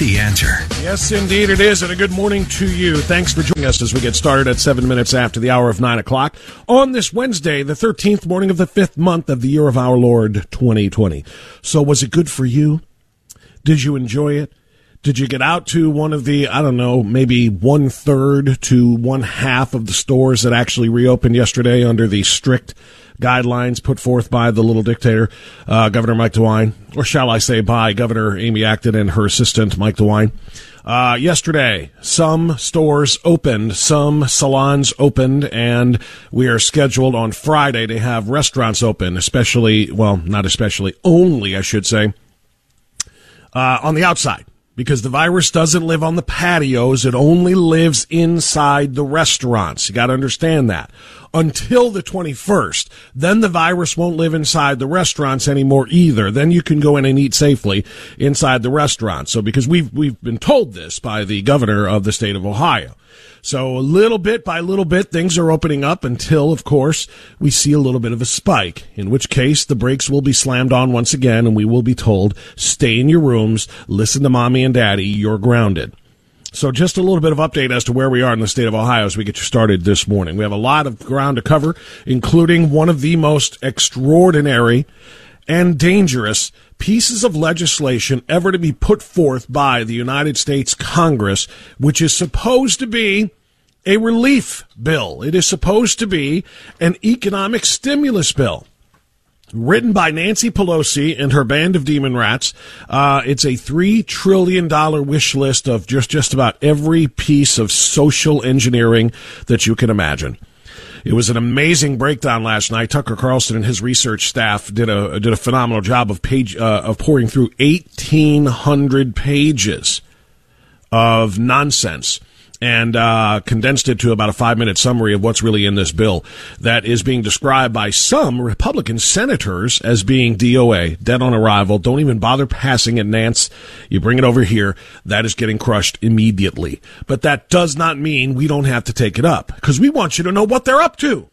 The answer. Yes, indeed it is, and a good morning to you. Thanks for joining us as we get started at seven minutes after the hour of nine o'clock on this Wednesday, the 13th morning of the fifth month of the year of our Lord 2020. So, was it good for you? Did you enjoy it? Did you get out to one of the, I don't know, maybe one third to one half of the stores that actually reopened yesterday under the strict guidelines put forth by the little dictator, uh, Governor Mike DeWine, or shall I say by Governor Amy Acton and her assistant, Mike DeWine. Uh, yesterday, some stores opened, some salons opened, and we are scheduled on Friday to have restaurants open, especially, well, not especially, only, I should say, uh, on the outside because the virus doesn't live on the patios. It only lives inside the restaurants. You got to understand that until the 21st. Then the virus won't live inside the restaurants anymore either. Then you can go in and eat safely inside the restaurant. So because we've, we've been told this by the governor of the state of Ohio. So a little bit by little bit, things are opening up until, of course, we see a little bit of a spike, in which case the brakes will be slammed on once again and we will be told, stay in your rooms, listen to mommy and daddy, you're grounded. So just a little bit of update as to where we are in the state of Ohio as we get you started this morning. We have a lot of ground to cover, including one of the most extraordinary and dangerous pieces of legislation ever to be put forth by the United States Congress, which is supposed to be a relief bill. It is supposed to be an economic stimulus bill written by Nancy Pelosi and her band of demon rats. Uh, it's a three trillion dollar wish list of just just about every piece of social engineering that you can imagine. It was an amazing breakdown last night. Tucker Carlson and his research staff did a did a phenomenal job of page uh, of pouring through eighteen hundred pages of nonsense and uh, condensed it to about a five minute summary of what's really in this bill that is being described by some Republican senators as being DOA, dead on arrival. Don't even bother passing it, Nance. You bring it over here. That is getting crushed immediately. But that does not mean we don't have to take it up because we want you to know what they're up to.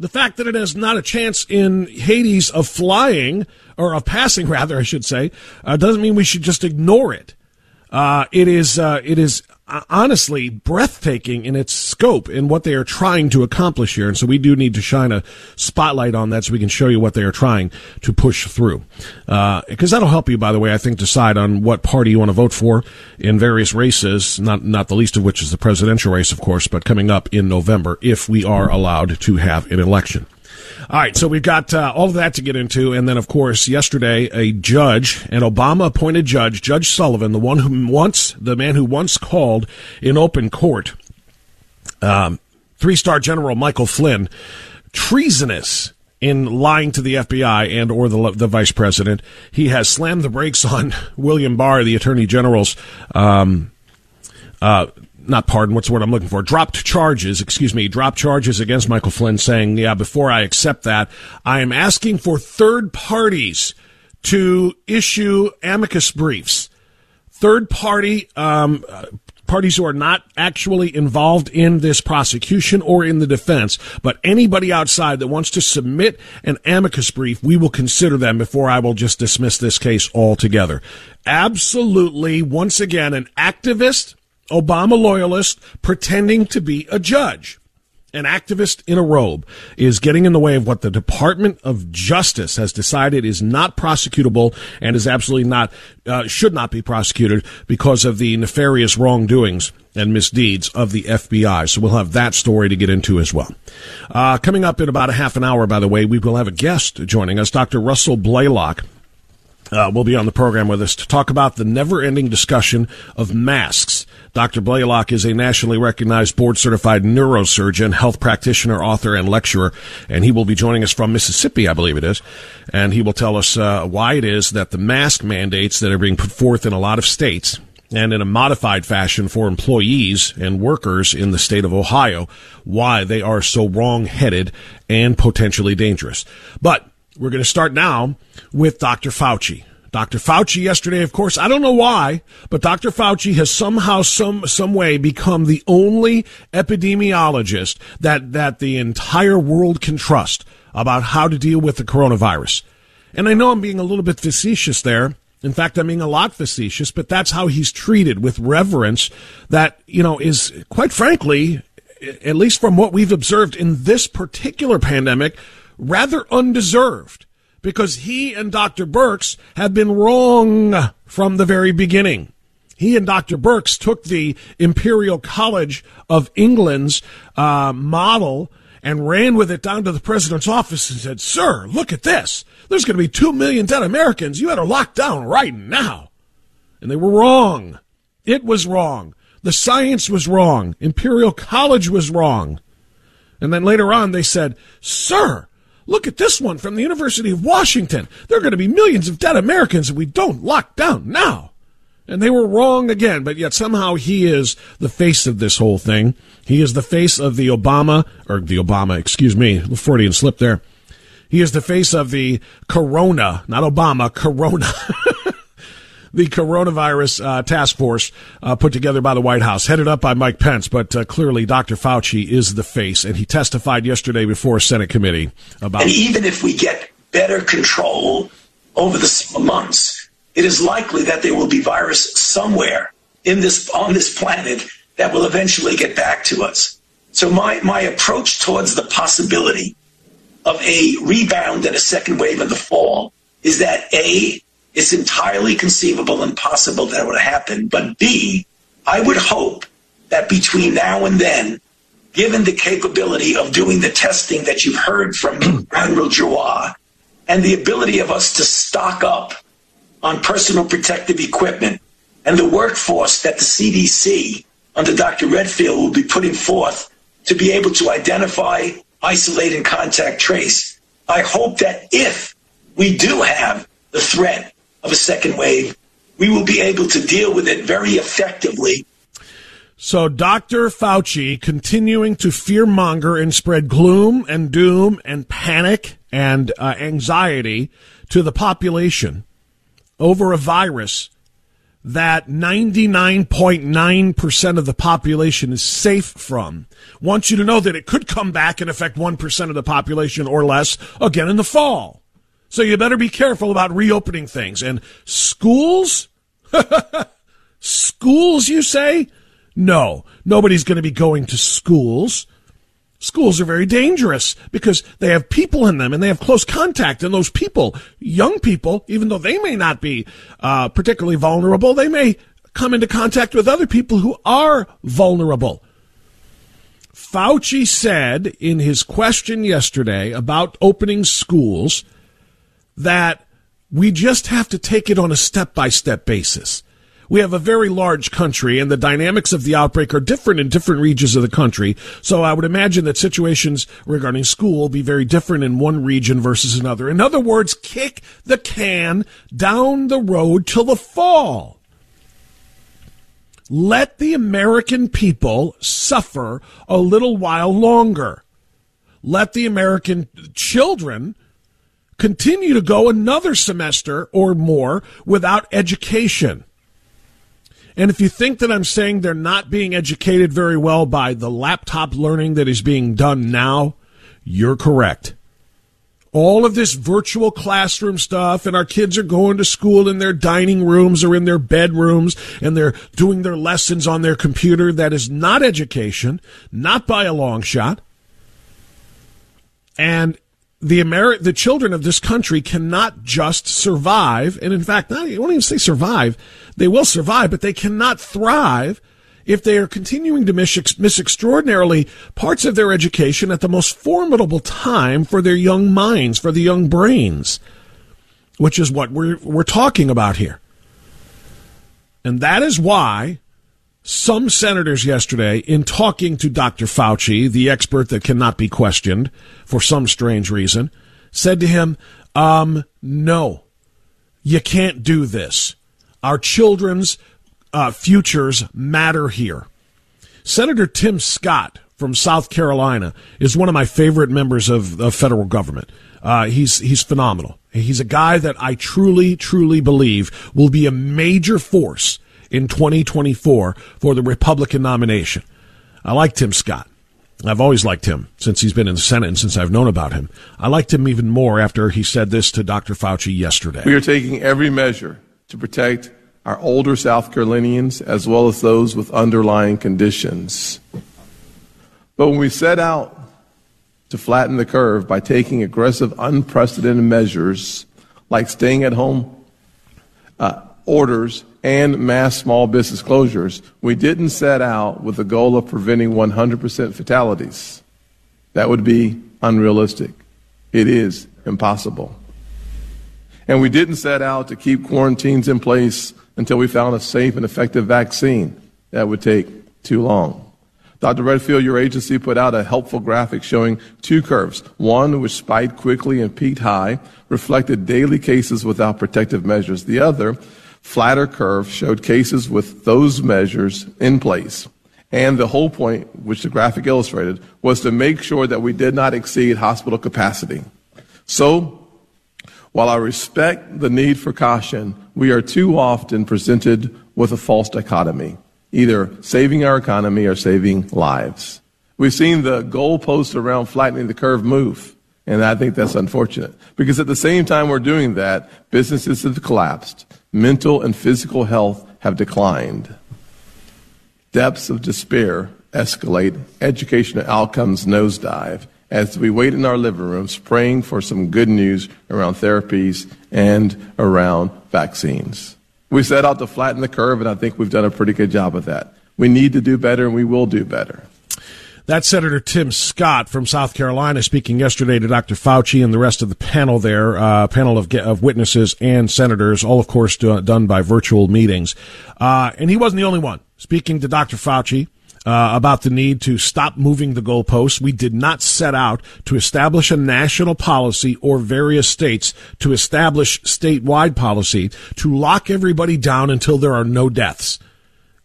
The fact that it has not a chance in Hades of flying, or of passing rather, I should say, uh, doesn't mean we should just ignore it. Uh, it is uh, it is honestly breathtaking in its scope and what they are trying to accomplish here. And so we do need to shine a spotlight on that so we can show you what they are trying to push through. Because uh, that'll help you, by the way, I think, decide on what party you want to vote for in various races, not, not the least of which is the presidential race, of course, but coming up in November if we are allowed to have an election. All right, so we've got uh, all of that to get into, and then, of course, yesterday a judge, an Obama-appointed judge, Judge Sullivan, the one who once, the man who once called in open court, um, three-star General Michael Flynn, treasonous in lying to the FBI and or the the vice president. He has slammed the brakes on William Barr, the Attorney General's um, uh, not pardon, what's the word I'm looking for? Dropped charges, excuse me, dropped charges against Michael Flynn saying, yeah, before I accept that, I am asking for third parties to issue amicus briefs. Third party, um, parties who are not actually involved in this prosecution or in the defense, but anybody outside that wants to submit an amicus brief, we will consider them before I will just dismiss this case altogether. Absolutely, once again, an activist, Obama loyalist, pretending to be a judge an activist in a robe is getting in the way of what the Department of Justice has decided is not prosecutable and is absolutely not uh, should not be prosecuted because of the nefarious wrongdoings and misdeeds of the FBI. So we'll have that story to get into as well. Uh, coming up in about a half an hour, by the way, we will have a guest joining us, Dr. Russell Blaylock uh, will be on the program with us to talk about the never ending discussion of masks. Dr. Blaylock is a nationally recognized board certified neurosurgeon, health practitioner, author, and lecturer, and he will be joining us from Mississippi, I believe it is. And he will tell us uh, why it is that the mask mandates that are being put forth in a lot of states and in a modified fashion for employees and workers in the state of Ohio, why they are so wrong headed and potentially dangerous. But we're going to start now with Dr. Fauci. Dr. Fauci yesterday, of course, I don't know why, but Dr. Fauci has somehow, some, some way become the only epidemiologist that, that the entire world can trust about how to deal with the coronavirus. And I know I'm being a little bit facetious there. In fact, I'm being a lot facetious, but that's how he's treated with reverence that, you know, is quite frankly, at least from what we've observed in this particular pandemic, rather undeserved because he and Dr. Birx have been wrong from the very beginning. He and Dr. Birx took the Imperial College of England's uh, model and ran with it down to the president's office and said, Sir, look at this. There's going to be two million dead Americans. You to lock down right now. And they were wrong. It was wrong. The science was wrong. Imperial College was wrong. And then later on, they said, Sir, Look at this one from the University of Washington. There are going to be millions of dead Americans if we don't lock down now. And they were wrong again, but yet somehow he is the face of this whole thing. He is the face of the Obama, or the Obama, excuse me, Freudian slip there. He is the face of the Corona, not Obama, Corona. the coronavirus uh, task force uh, put together by the White House, headed up by Mike Pence. But uh, clearly, Dr. Fauci is the face, and he testified yesterday before a Senate committee about. And even if we get better control over the months, it is likely that there will be virus somewhere in this on this planet that will eventually get back to us. So my my approach towards the possibility of a rebound and a second wave in the fall is that a it's entirely conceivable and possible that it would happen. But B, I would hope that between now and then, given the capability of doing the testing that you've heard from Admiral Giroir and the ability of us to stock up on personal protective equipment and the workforce that the CDC under Dr. Redfield will be putting forth to be able to identify, isolate, and contact trace. I hope that if we do have the threat of a second wave, we will be able to deal with it very effectively. So, Dr. Fauci continuing to fearmonger and spread gloom and doom and panic and uh, anxiety to the population over a virus that 99.9% of the population is safe from. Wants you to know that it could come back and affect 1% of the population or less again in the fall. So you better be careful about reopening things. And schools? schools, you say? No, nobody's going to be going to schools. Schools are very dangerous because they have people in them and they have close contact. And those people, young people, even though they may not be uh, particularly vulnerable, they may come into contact with other people who are vulnerable. Fauci said in his question yesterday about opening schools – that we just have to take it on a step by step basis. We have a very large country and the dynamics of the outbreak are different in different regions of the country. So I would imagine that situations regarding school will be very different in one region versus another. In other words, kick the can down the road till the fall. Let the American people suffer a little while longer. Let the American children continue to go another semester or more without education. And if you think that I'm saying they're not being educated very well by the laptop learning that is being done now, you're correct. All of this virtual classroom stuff, and our kids are going to school in their dining rooms or in their bedrooms, and they're doing their lessons on their computer. That is not education, not by a long shot. And the Ameri- the children of this country cannot just survive, and in fact, not, won't even say survive. They will survive, but they cannot thrive if they are continuing to miss, miss extraordinarily parts of their education at the most formidable time for their young minds, for the young brains, which is what we're we're talking about here. And that is why some senators yesterday, in talking to Dr. Fauci, the expert that cannot be questioned for some strange reason, said to him, um, no, you can't do this. Our children's uh, futures matter here. Senator Tim Scott from South Carolina is one of my favorite members of the federal government. Uh, he's he's phenomenal. He's a guy that I truly, truly believe will be a major force in 2024 for the Republican nomination. I like Tim Scott. I've always liked him since he's been in the Senate and since I've known about him. I liked him even more after he said this to Dr. Fauci yesterday. We are taking every measure to protect our older South Carolinians as well as those with underlying conditions. But when we set out to flatten the curve by taking aggressive, unprecedented measures like staying at home uh, orders and mass small business closures, we didn't set out with the goal of preventing 100% fatalities. That would be unrealistic. It is impossible. And we didn't set out to keep quarantines in place until we found a safe and effective vaccine. That would take too long. Dr. Redfield, your agency put out a helpful graphic showing two curves. One, which spiked quickly and peaked high, reflected daily cases without protective measures. The other, flatter curve showed cases with those measures in place. And the whole point, which the graphic illustrated, was to make sure that we did not exceed hospital capacity. So, while I respect the need for caution, we are too often presented with a false dichotomy, either saving our economy or saving lives. We've seen the goalposts around flattening the curve move. And I think that's unfortunate because at the same time we're doing that, businesses have collapsed mental and physical health have declined. Depths of despair escalate, educational outcomes nosedive as we wait in our living rooms praying for some good news around therapies and around vaccines. We set out to flatten the curve, and I think we've done a pretty good job of that. We need to do better, and we will do better. That's Senator Tim Scott from South Carolina speaking yesterday to Dr. Fauci and the rest of the panel there, uh, panel of, of witnesses and senators, all of course do, done by virtual meetings. Uh, and he wasn't the only one speaking to Dr. Fauci. Uh, about the need to stop moving the goalposts. We did not set out to establish a national policy or various states to establish statewide policy to lock everybody down until there are no deaths.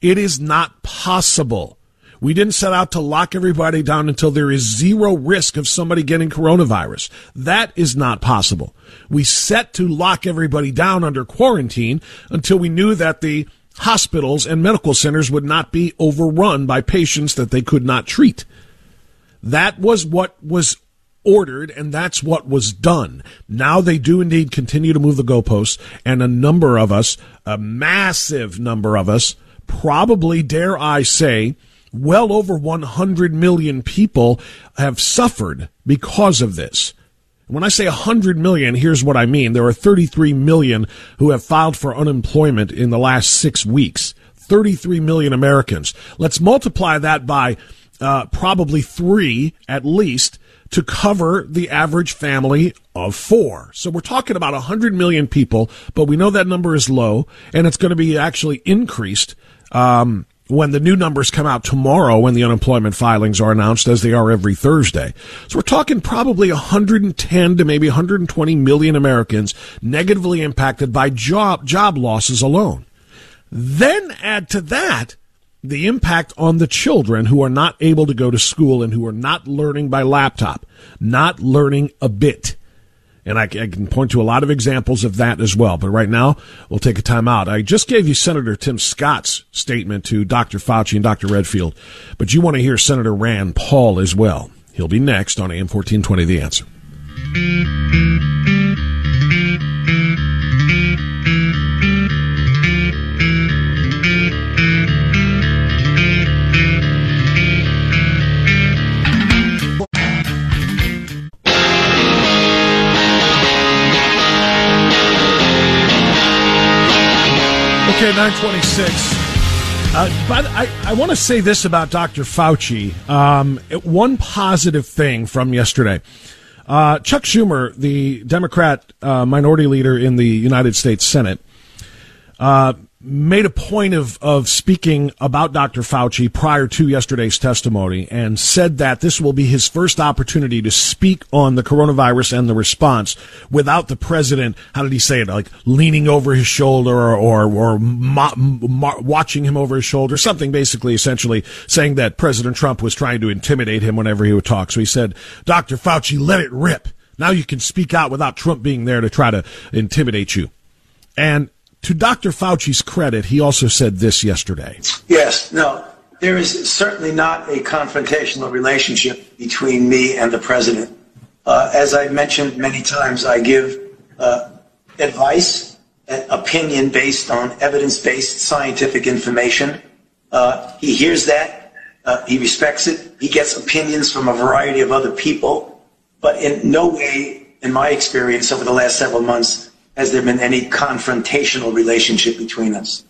It is not possible we didn't set out to lock everybody down until there is zero risk of somebody getting coronavirus. That is not possible. We set to lock everybody down under quarantine until we knew that the hospitals and medical centers would not be overrun by patients that they could not treat. That was what was ordered, and that's what was done. Now they do indeed continue to move the goalposts, and a number of us, a massive number of us, probably, dare I say, well over 100 million people have suffered because of this. When I say 100 million, here's what I mean. There are 33 million who have filed for unemployment in the last six weeks. 33 million Americans. Let's multiply that by uh, probably three at least to cover the average family of four. So we're talking about 100 million people, but we know that number is low and it's going to be actually increased um, when the new numbers come out tomorrow when the unemployment filings are announced as they are every Thursday. So we're talking probably 110 to maybe 120 million Americans negatively impacted by job job losses alone. Then add to that the impact on the children who are not able to go to school and who are not learning by laptop, not learning a bit. And I, I, can point to a lot of examples of that as well. But right now, we'll take a time out. I just gave you Senator Tim Scott's statement to Dr. Fauci and Dr. Redfield, but you want to hear Senator Rand Paul as well. He'll be next on AM 1420 The Answer. Okay, 926. Uh, but I, I want to say this about Dr. Fauci. Um, one positive thing from yesterday. Uh, Chuck Schumer, the Democrat uh, minority leader in the United States Senate, uh, made a point of, of speaking about Dr. Fauci prior to yesterday's testimony and said that this will be his first opportunity to speak on the coronavirus and the response without the president, how did he say it, like leaning over his shoulder or, or, or watching him over his shoulder, something basically essentially saying that President Trump was trying to intimidate him whenever he would talk. So he said, Dr. Fauci, let it rip. Now you can speak out without Trump being there to try to intimidate you. And to Dr. Fauci's credit, he also said this yesterday. Yes, no, there is certainly not a confrontational relationship between me and the president. Uh, as I've mentioned many times, I give uh, advice, and opinion based on evidence based scientific information. Uh, he hears that, uh, he respects it, he gets opinions from a variety of other people, but in no way, in my experience over the last several months, has there been any confrontational relationship between us.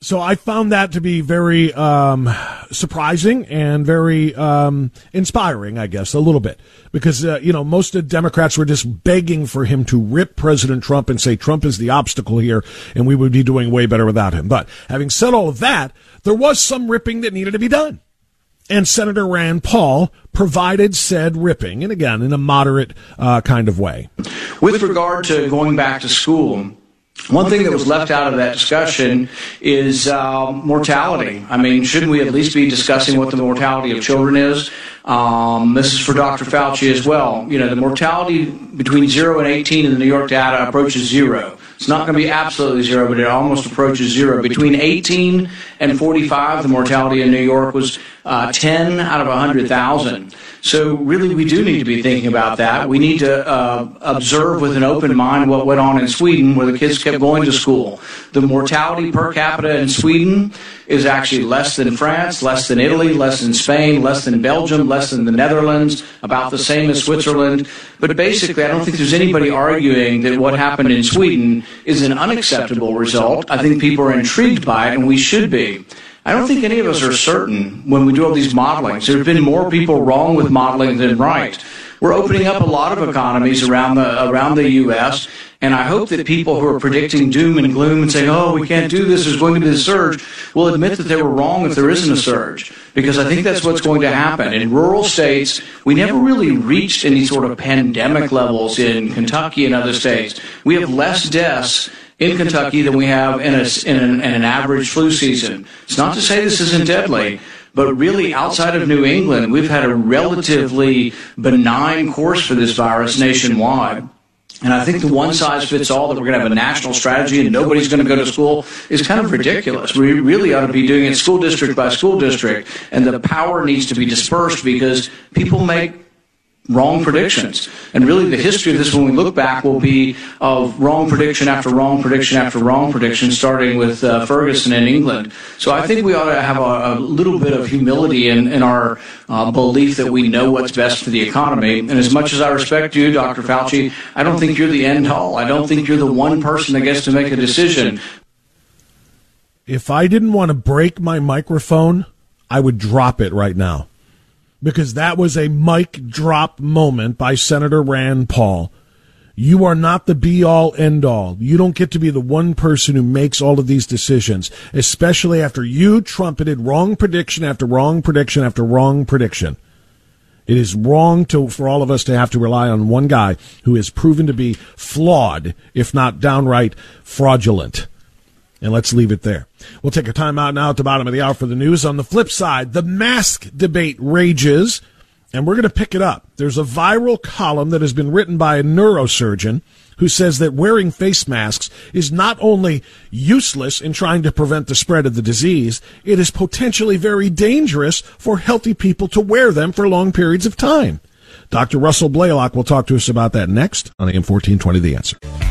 So I found that to be very um, surprising and very um, inspiring, I guess, a little bit, because uh, you know most of the Democrats were just begging for him to rip President Trump and say Trump is the obstacle here, and we would be doing way better without him. But having said all of that, there was some ripping that needed to be done and Senator Rand Paul provided said ripping, and again, in a moderate uh, kind of way. With regard to going back to school, one thing that was left out of that discussion is uh, mortality. I mean, shouldn't we at least be discussing what the mortality of children is? Um, this is for Dr. Fauci as well. You know, the mortality between 0 and 18 in the New York data approaches zero. It's not going to be absolutely zero, but it almost approaches zero. Between 18 and 45, the mortality in New York was uh, 10 out of 100,000. So really, we do need to be thinking about that. We need to uh, observe with an open mind what went on in Sweden, where the kids kept going to school. The mortality per capita in Sweden is actually less than France, less than Italy, less than Spain, less than Belgium, less than the Netherlands, about the same as Switzerland. But basically, I don't think there's anybody arguing that what happened in Sweden is an unacceptable result. I think people are intrigued by it, and we should be. I don't think any of us are certain when we do all these modelings. There have been more people wrong with modeling than right. We're opening up a lot of economies around the around the U.S. And I hope that people who are predicting doom and gloom and saying, "Oh, we can't do this. There's going to be a surge," will admit that they were wrong if there isn't a surge, because I think that's what's going to happen. In rural states, we never really reached any sort of pandemic levels in Kentucky and other states. We have less deaths in Kentucky than we have in, a, in, an, in an average flu season. It's not to say this isn't deadly, but really outside of New England, we've had a relatively benign course for this virus nationwide. And I think the one size fits all that we're going to have a national strategy and nobody's going to go to school is kind of ridiculous. We really ought to be doing it school district by school district, and the power needs to be dispersed because people make wrong predictions. And really, the history of this, when we look back, will be of wrong prediction after wrong prediction after wrong prediction, starting with uh, Ferguson in England. So I think we ought to have a, a little bit of humility in, in our uh, belief that we know what's best for the economy. And as much as I respect you, Dr. Fauci, I don't think you're the end all. I don't think you're the one person that gets to make a decision. If I didn't want to break my microphone, I would drop it right now because that was a mic drop moment by Senator Rand Paul. You are not the be all end all. You don't get to be the one person who makes all of these decisions, especially after you trumpeted wrong prediction after wrong prediction after wrong prediction. It is wrong to, for all of us to have to rely on one guy who is proven to be flawed, if not downright fraudulent. And let's leave it there. We'll take a time out now at the bottom of the hour for the news. On the flip side, the mask debate rages and we're going to pick it up. There's a viral column that has been written by a neurosurgeon who says that wearing face masks is not only useless in trying to prevent the spread of the disease, it is potentially very dangerous for healthy people to wear them for long periods of time. Dr. Russell Blaylock will talk to us about that next on AM 1420 The Answer.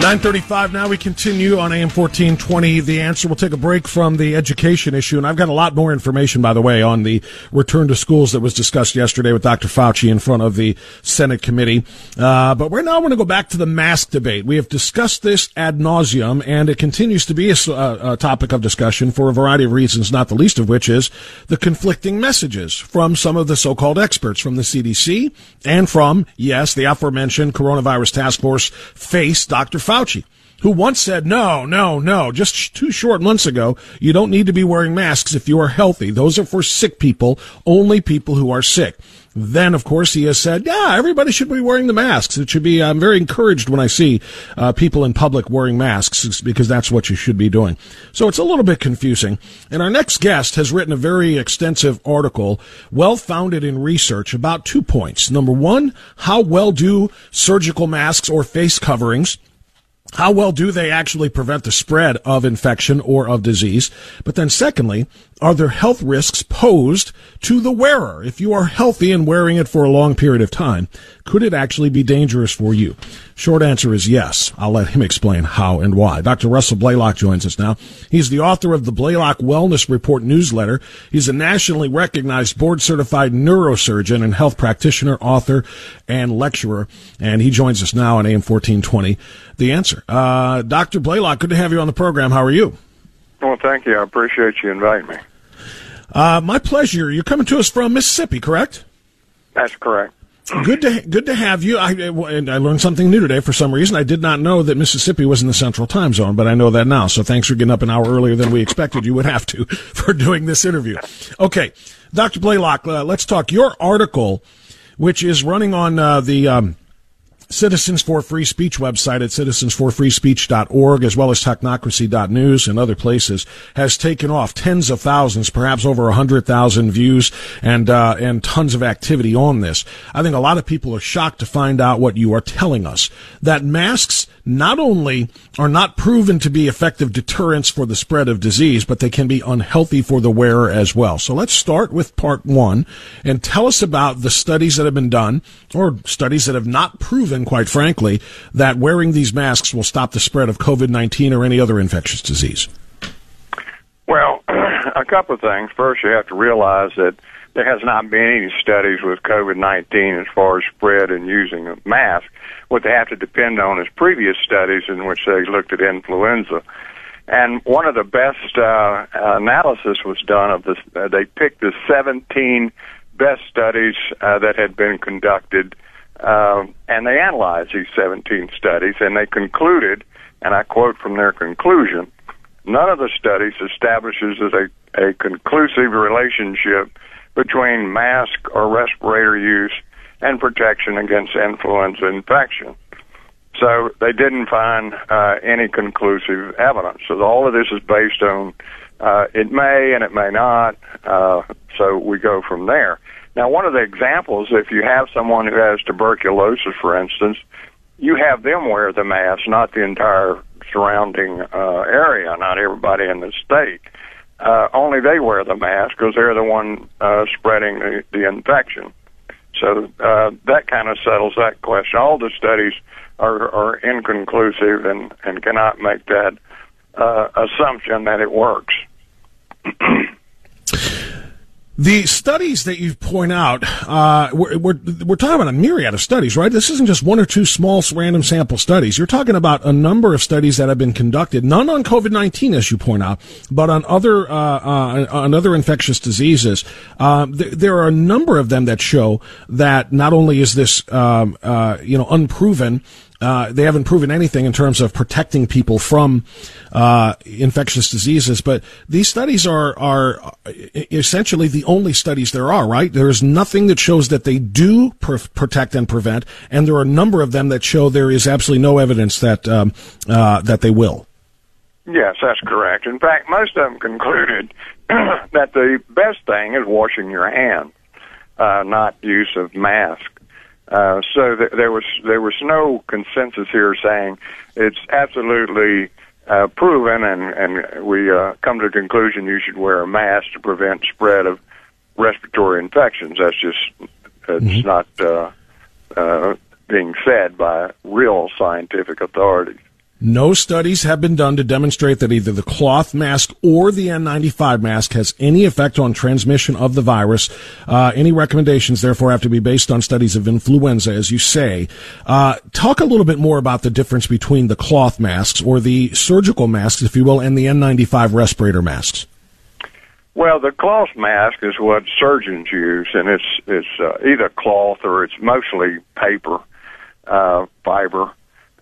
935 now we continue on AM 1420 the answer we'll take a break from the education issue and I've got a lot more information by the way on the return to schools that was discussed yesterday with Dr. Fauci in front of the Senate committee uh, but we're now going to go back to the mask debate we have discussed this ad nauseum and it continues to be a, a topic of discussion for a variety of reasons not the least of which is the conflicting messages from some of the so-called experts from the CDC and from yes the aforementioned coronavirus task force face Dr. who once said, no, no, no, just two short months ago, you don't need to be wearing masks if you are healthy. Those are for sick people, only people who are sick. Then, of course, he has said, yeah, everybody should be wearing the masks. It should be, I'm very encouraged when I see uh, people in public wearing masks because that's what you should be doing. So it's a little bit confusing. And our next guest has written a very extensive article, well founded in research about two points. Number one, how well do surgical masks or face coverings how well do they actually prevent the spread of infection or of disease? But then secondly, are there health risks posed to the wearer? If you are healthy and wearing it for a long period of time, could it actually be dangerous for you? Short answer is yes. I'll let him explain how and why. Dr. Russell Blaylock joins us now. He's the author of the Blaylock Wellness Report newsletter. He's a nationally recognized board certified neurosurgeon and health practitioner, author, and lecturer. And he joins us now on AM 1420. The answer. Uh, Dr. Blaylock, good to have you on the program. How are you? Well, thank you. I appreciate you inviting me. Uh, my pleasure. You're coming to us from Mississippi, correct? That's correct. Good to good to have you. I and I learned something new today for some reason. I did not know that Mississippi was in the Central Time Zone, but I know that now. So thanks for getting up an hour earlier than we expected you would have to for doing this interview. Okay, Dr. Blaylock, uh, let's talk. Your article, which is running on uh, the um, Citizens for Free Speech website at citizensforfreespeech.org as well as technocracy.news and other places has taken off tens of thousands, perhaps over a hundred thousand views and, uh, and tons of activity on this. I think a lot of people are shocked to find out what you are telling us that masks not only are not proven to be effective deterrents for the spread of disease, but they can be unhealthy for the wearer as well. So let's start with part one and tell us about the studies that have been done or studies that have not proven, quite frankly, that wearing these masks will stop the spread of COVID-19 or any other infectious disease. Well, a couple of things. First, you have to realize that there has not been any studies with COVID-19 as far as spread and using a mask. What they have to depend on is previous studies in which they looked at influenza. And one of the best uh, analysis was done of this. Uh, they picked the 17 best studies uh, that had been conducted, uh, and they analyzed these 17 studies, and they concluded, and I quote from their conclusion, none of the studies establishes a, a conclusive relationship between mask or respirator use and protection against influenza infection. So they didn't find uh, any conclusive evidence. So all of this is based on uh, it may and it may not. Uh, so we go from there. Now, one of the examples, if you have someone who has tuberculosis, for instance, you have them wear the mask, not the entire surrounding uh, area, not everybody in the state. Uh, only they wear the mask because they're the one uh, spreading the, the infection. So uh, that kind of settles that question. All the studies are, are inconclusive and, and cannot make that uh, assumption that it works. The studies that you point out, uh, we're, we're, we're, talking about a myriad of studies, right? This isn't just one or two small random sample studies. You're talking about a number of studies that have been conducted, none on COVID-19, as you point out, but on other, uh, uh, on other infectious diseases. Um, th- there are a number of them that show that not only is this, um, uh, you know, unproven, uh, they haven't proven anything in terms of protecting people from uh, infectious diseases. But these studies are are essentially the only studies there are. Right? There is nothing that shows that they do pr- protect and prevent, and there are a number of them that show there is absolutely no evidence that um, uh, that they will. Yes, that's correct. In fact, most of them concluded that the best thing is washing your hands, uh, not use of mask. Uh, so th- there was there was no consensus here saying it's absolutely uh, proven, and and we uh, come to the conclusion you should wear a mask to prevent spread of respiratory infections. That's just it's mm-hmm. not uh, uh, being said by real scientific authorities. No studies have been done to demonstrate that either the cloth mask or the N95 mask has any effect on transmission of the virus. Uh, any recommendations, therefore, have to be based on studies of influenza, as you say. Uh, talk a little bit more about the difference between the cloth masks or the surgical masks, if you will, and the N95 respirator masks. Well, the cloth mask is what surgeons use, and it's it's uh, either cloth or it's mostly paper uh, fiber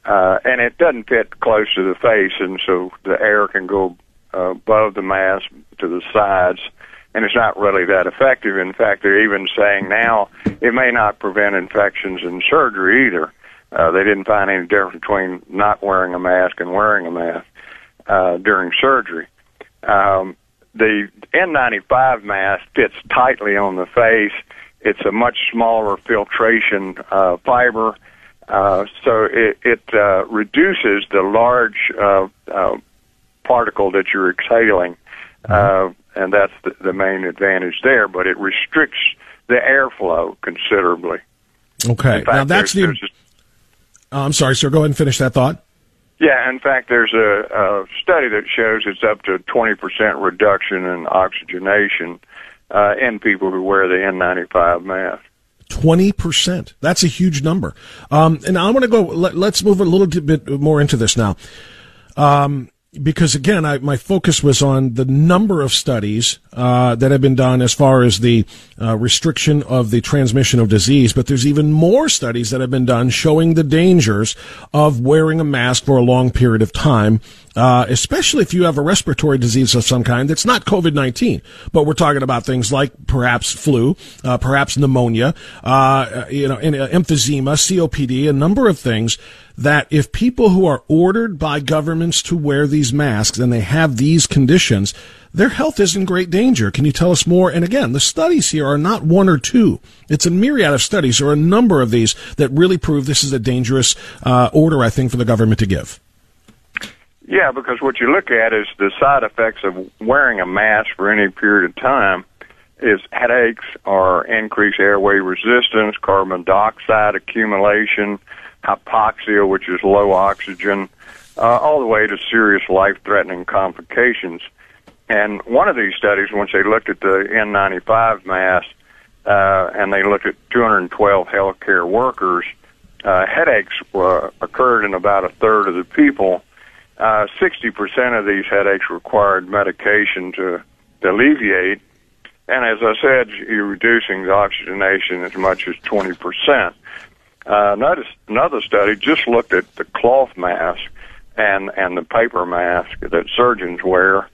uh, and it doesn't fit close to the face, and so the air can go uh, above the mask to the sides, and it's not really that effective. In fact, they're even saying now it may not prevent infections in surgery either. Uh, they didn't find any difference between not wearing a mask and wearing a mask uh, during surgery. Um, the N95 mask fits tightly on the face. It's a much smaller filtration uh, fiber uh, so it, it uh, reduces the large uh, uh, particle that you're exhaling, mm-hmm. uh, and that's the, the main advantage there. But it restricts the airflow considerably. Okay, fact, now that's the. Oh, I'm sorry, sir. Go ahead and finish that thought. Yeah, in fact, there's a, a study that shows it's up to 20% reduction in oxygenation uh, in people who wear the N95 mask. 20%. That's a huge number. Um, and I want to go, let, us move a little bit more into this now. Um, because again, I, my focus was on the number of studies uh, that have been done as far as the uh, restriction of the transmission of disease, but there's even more studies that have been done showing the dangers of wearing a mask for a long period of time, uh, especially if you have a respiratory disease of some kind that's not COVID-19, but we're talking about things like perhaps flu, uh, perhaps pneumonia, uh, you know, uh, emphysema, COPD, a number of things that if people who are ordered by governments to wear these masks and they have these conditions, their health is in great danger. Can you tell us more? And again, the studies here are not one or two. It's a myriad of studies. Are a number of these that really prove this is a dangerous uh, order, I think, for the government to give. Yeah, because what you look at is the side effects of wearing a mask for any period of time is headaches or increased airway resistance, carbon dioxide accumulation, hypoxia, which is low oxygen, uh, all the way to serious life-threatening complications. And one of these studies, once they looked at the N95 mask, uh, and they looked at 212 healthcare workers, uh, headaches uh, occurred in about a third of the people. Uh, 60% of these headaches required medication to, to alleviate. And as I said, you're reducing the oxygenation as much as 20%. Uh, another study just looked at the cloth mask and and the paper mask that surgeons wear,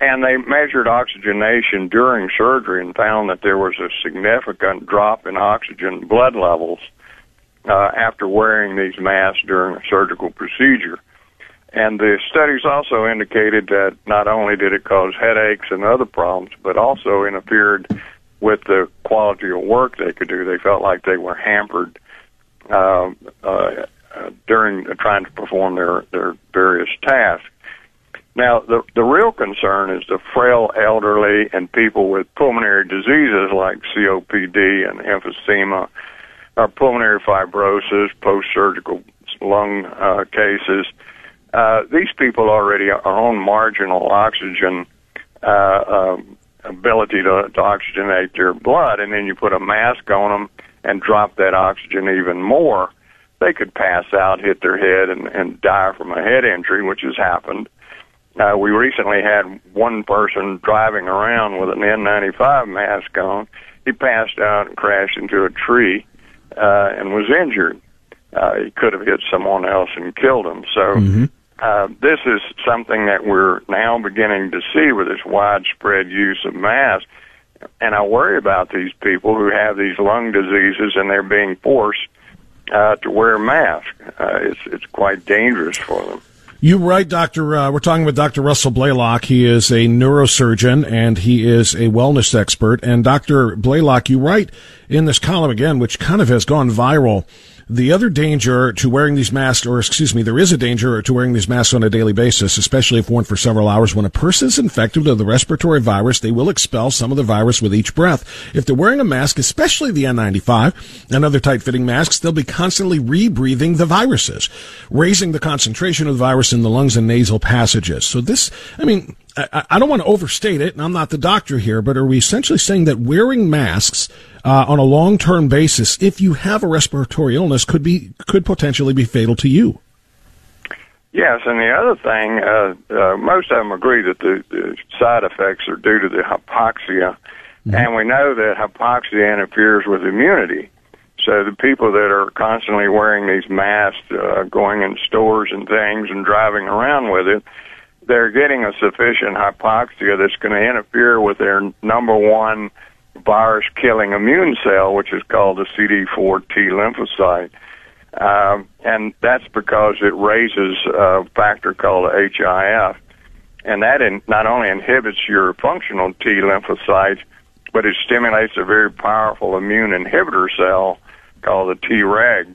and they measured oxygenation during surgery and found that there was a significant drop in oxygen blood levels uh, after wearing these masks during a surgical procedure. And the studies also indicated that not only did it cause headaches and other problems, but also interfered with the quality of work they could do. They felt like they were hampered uh, uh, during trying to perform their their various tasks. Now, the the real concern is the frail elderly and people with pulmonary diseases like COPD and emphysema, or pulmonary fibrosis, post-surgical lung uh, cases. Uh, these people already are on marginal oxygen uh, um, ability to, to oxygenate their blood, and then you put a mask on them and drop that oxygen even more, they could pass out, hit their head, and, and die from a head injury, which has happened. Uh, we recently had one person driving around with an N95 mask on. He passed out and crashed into a tree uh, and was injured. uh, he could have hit someone else and killed him. So Mm-hmm. uh, this is something that we're now beginning to see with this widespread use of masks. And I worry about these people who have these lung diseases and they're being forced uh, to wear masks. Uh, it's it's quite dangerous for them. You're right, Doctor. Uh, we're talking with Dr. Russell Blaylock. He is a neurosurgeon and he is a wellness expert. And Dr. Blaylock, you write in this column again, which kind of has gone viral. The other danger to wearing these masks, or excuse me, there is a danger to wearing these masks on a daily basis, especially if worn for several hours. When a person is infected with the respiratory virus, they will expel some of the virus with each breath. If they're wearing a mask, especially the N95 and other tight-fitting masks, they'll be constantly rebreathing the viruses, raising the concentration of the virus in the lungs and nasal passages. So this, I mean, I, I don't want to overstate it, and I'm not the doctor here, but are we essentially saying that wearing masks uh, on a long-term basis, if you have a respiratory illness, could be could potentially be fatal to you? Yes, and the other thing, uh, uh, most of them agree that the, the side effects are due to the hypoxia, and we know that hypoxia interferes with immunity. So the people that are constantly wearing these masks, uh, going in stores and things, and driving around with it, they're getting a sufficient hypoxia that's going to interfere with their number one virus-killing immune cell, which is called the CD4 T lymphocyte. Um, and that's because it raises a factor called HIF, and that in, not only inhibits your functional T lymphocytes, but it stimulates a very powerful immune inhibitor cell called the Treg,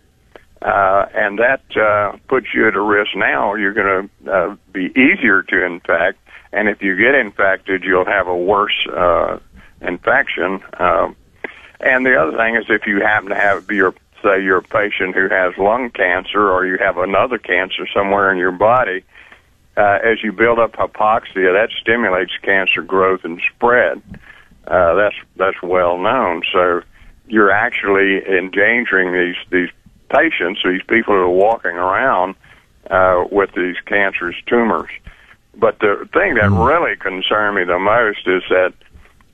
uh, and that uh, puts you at a risk. Now you're going to uh, be easier to infect, and if you get infected, you'll have a worse uh, infection. Um, and the other thing is, if you happen to have your say you're a patient who has lung cancer or you have another cancer somewhere in your body, uh, as you build up hypoxia, that stimulates cancer growth and spread. Uh, that's that's well known. So you're actually endangering these these patients, these people who are walking around uh, with these cancerous tumors. But the thing that really concerned me the most is that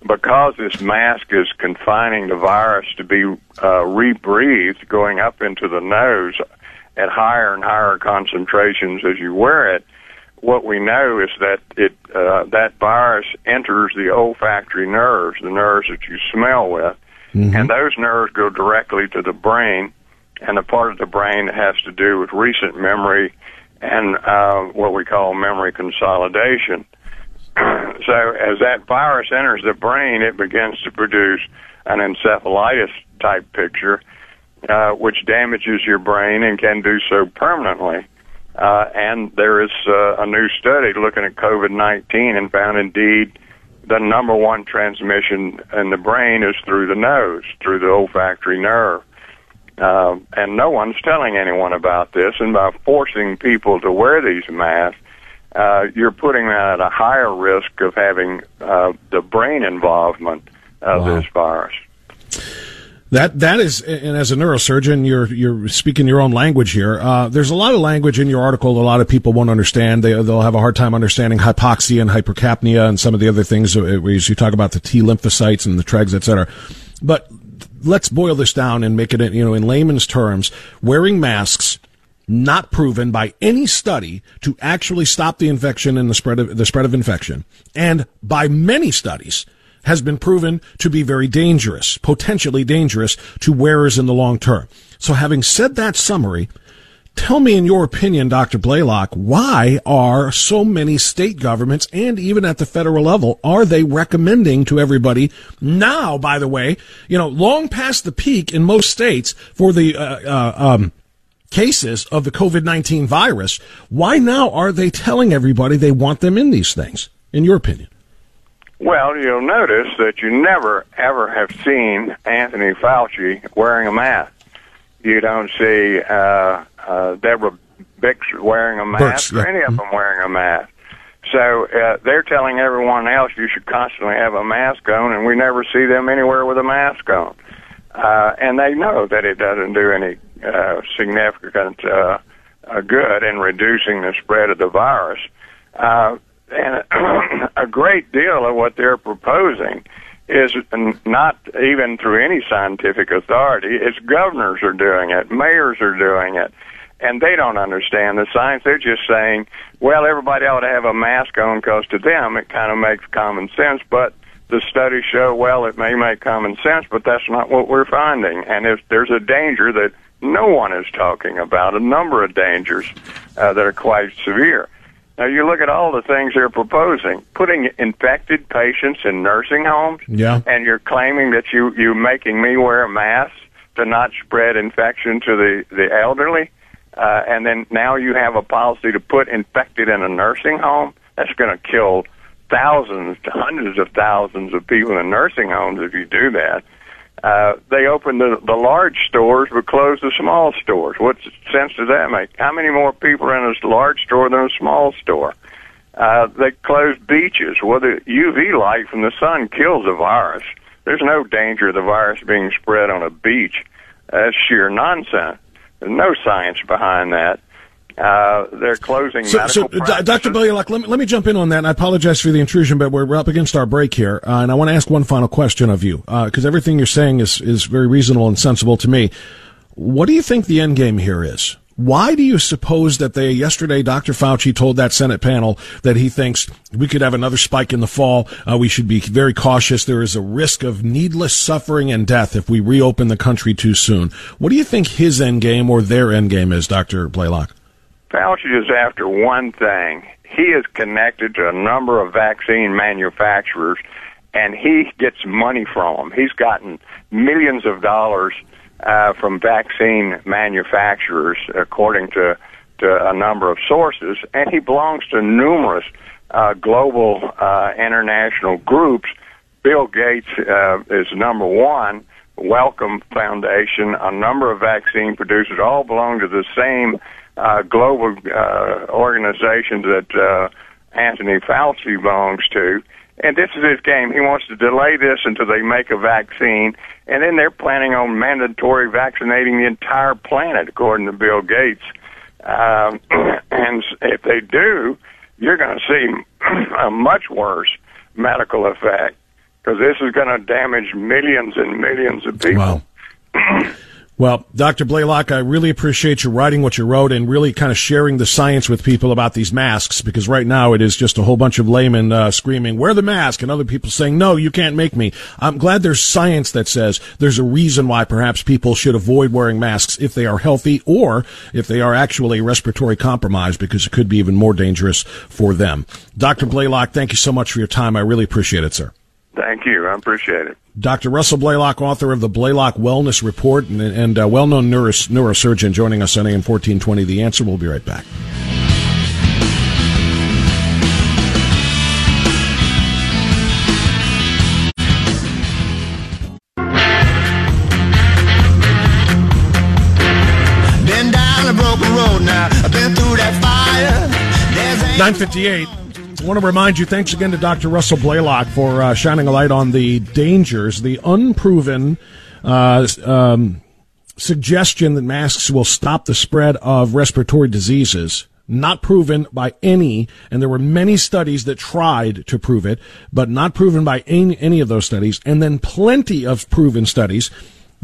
because this mask is confining the virus to be uh, rebreathed going up into the nose at higher and higher concentrations as you wear it, what we know is that it uh, that virus enters the olfactory nerves, the nerves that you smell with, and those nerves go directly to the brain, and the part of the brain that has to do with recent memory and uh, what we call memory consolidation. So as that virus enters the brain, it begins to produce an encephalitis type picture, uh, which damages your brain and can do so permanently. Uh, and there is uh, a new study looking at COVID 19 and found indeed the number one transmission in the brain is through the nose, through the olfactory nerve. Uh, and no one's telling anyone about this. And by forcing people to wear these masks, uh, you're putting them at a higher risk of having uh, the brain involvement of Wow. this virus. That that is, and as a neurosurgeon, you're you're speaking your own language here. Uh, there's a lot of language in your article. That a lot of people won't understand. They they'll have a hard time understanding hypoxia and hypercapnia and some of the other things. uh, Where you talk about the T lymphocytes and the tregs, et cetera. But let's boil this down and make it, you know, in layman's terms. Wearing masks not proven by any study to actually stop the infection and the spread of the spread of infection, and by many studies has been proven to be very dangerous, potentially dangerous to wearers in the long term. So having said that summary, tell me in your opinion, Dr. Blaylock, why are so many state governments and even at the federal level, are they recommending to everybody now, by the way, you know, long past the peak in most states for the, uh, uh, um, cases of the COVID-19 virus, why now are they telling everybody they want them in these things, in your opinion? Well, you'll notice that you never ever have seen Anthony Fauci wearing a mask. You don't see uh, uh, Deborah Bix wearing a mask Birx, or yeah. any of them wearing a mask. So uh, they're telling everyone else you should constantly have a mask on, and we never see them anywhere with a mask on. Uh, and they know that it doesn't do any uh, significant uh, uh, good in reducing the spread of the virus. Uh, and a great deal of what they're proposing is not even through any scientific authority. It's governors are doing it, mayors are doing it, and they don't understand the science. They're just saying, well, everybody ought to have a mask on because to them it kind of makes common sense, but the studies show, well, it may make common sense, but that's not what we're finding. And if there's a danger that no one is talking about, a number of dangers uh, that are quite severe. Now you look at all the things they're proposing, putting infected patients in nursing homes, yeah. and you're claiming that you you're making me wear a mask to not spread infection to the the elderly, uh, and then now you have a policy to put infected in a nursing home. That's going to kill thousands, to hundreds of thousands of people in nursing homes if you do that. Uh, they open the, the large stores but close the small stores. What sense does that make? How many more people are in a large store than a small store? Uh, they close beaches. Well, the UV light from the sun kills the virus. There's no danger of the virus being spread on a beach. That's sheer nonsense. There's no science behind that. Uh, they're closing so, so Dr. Blaylock, let me, let me jump in on that. And I apologize for the intrusion, but we're up against our break here. Uh, and I want to ask one final question of you, because uh, everything you're saying is, is very reasonable and sensible to me. What do you think the end game here is? Why do you suppose that they, yesterday, Dr. Fauci told that Senate panel that he thinks we could have another spike in the fall. Uh, we should be very cautious. There is a risk of needless suffering and death if we reopen the country too soon. What do you think his end game or their end game is, Dr. Blaylock? Fauci is after one thing. He is connected to a number of vaccine manufacturers, and he gets money from them. He's gotten millions of dollars uh, from vaccine manufacturers, according to to a number of sources, and he belongs to numerous uh, global uh, international groups. Bill Gates uh, is number one. Wellcome Foundation, a number of vaccine producers, all belong to the same uh, global uh, organization that uh, Anthony Fauci belongs to. And this is his game. He wants to delay this until they make a vaccine, and then they're planning on mandatory vaccinating the entire planet, according to Bill Gates. Um, and if they do, you're going to see a much worse medical effect because this is going to damage millions and millions of people. Wow. Well, Dr. Blaylock, I really appreciate you writing what you wrote and really kind of sharing the science with people about these masks because right now it is just a whole bunch of laymen uh, screaming, wear the mask, and other people saying, no, you can't make me. I'm glad there's science that says there's a reason why perhaps people should avoid wearing masks if they are healthy or if they are actually respiratory compromised because it could be even more dangerous for them. Dr. Blaylock, thank you so much for your time. I really appreciate it, sir. Thank you. I appreciate it. Dr. Russell Blaylock, author of the Blaylock Wellness Report and, and uh, well known neuro- neurosurgeon, joining us on AM 1420. The answer. We'll be right back. Nine fifty eight. I want to remind you, thanks again to Dr. Russell Blaylock for uh, shining a light on the dangers, the unproven uh, um, suggestion that masks will stop the spread of respiratory diseases. Not proven by any, and there were many studies that tried to prove it, but not proven by any, any of those studies, and then plenty of proven studies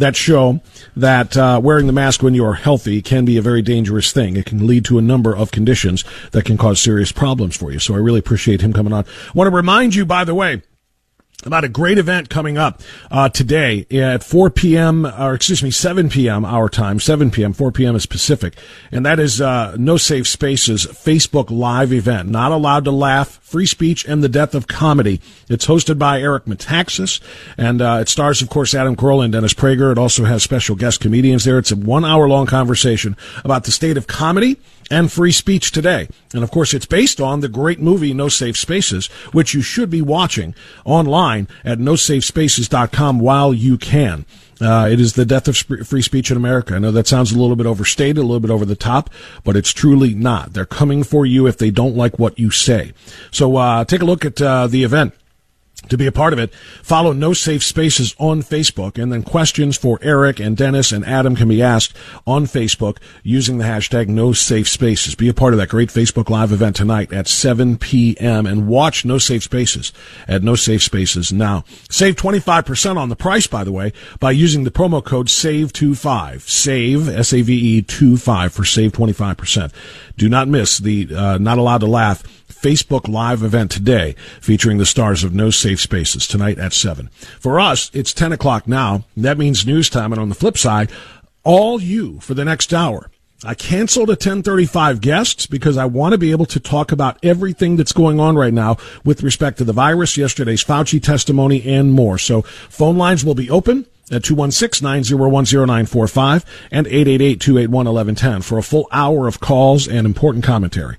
that show that uh, wearing the mask when you are healthy can be a very dangerous thing. It can lead to a number of conditions that can cause serious problems for you. So I really appreciate him coming on. I want to remind you, by the way, about a great event coming up uh, today at 4 p.m. or excuse me 7 p.m. our time 7 p.m. 4 p.m. is Pacific and that is uh, No Safe Spaces Facebook live event not allowed to laugh free speech and the death of comedy it's hosted by Eric Metaxas and uh, it stars of course Adam Carolla and Dennis Prager it also has special guest comedians there it's a one hour long conversation about the state of comedy and free speech today. And of course, it's based on the great movie No Safe Spaces, which you should be watching online at nosafespaces.com while you can. Uh, it is the death of free speech in America. I know that sounds a little bit overstated, a little bit over the top, but it's truly not. They're coming for you if they don't like what you say. So uh, take a look at uh, the event To be a part of it, follow No Safe Spaces on Facebook, and then questions for Eric and Dennis and Adam can be asked on Facebook using the hashtag No Safe Spaces. Be a part of that great Facebook Live event tonight at 7 p.m. and watch No Safe Spaces at No Safe Spaces now. Save 25% on the price, by the way, by using the promo code SAVE25. SAVE, S-A-V-E 25 for save 25%. Do not miss the uh, Not Allowed to Laugh Facebook Live event today featuring the stars of No Safe Spaces tonight at 7. For us, it's 10 o'clock now. That means news time. And on the flip side, all you for the next hour. I canceled a 1035 guests because I want to be able to talk about everything that's going on right now with respect to the virus, yesterday's Fauci testimony, and more. So phone lines will be open at 216-901-0945 and 888-281-1110 for a full hour of calls and important commentary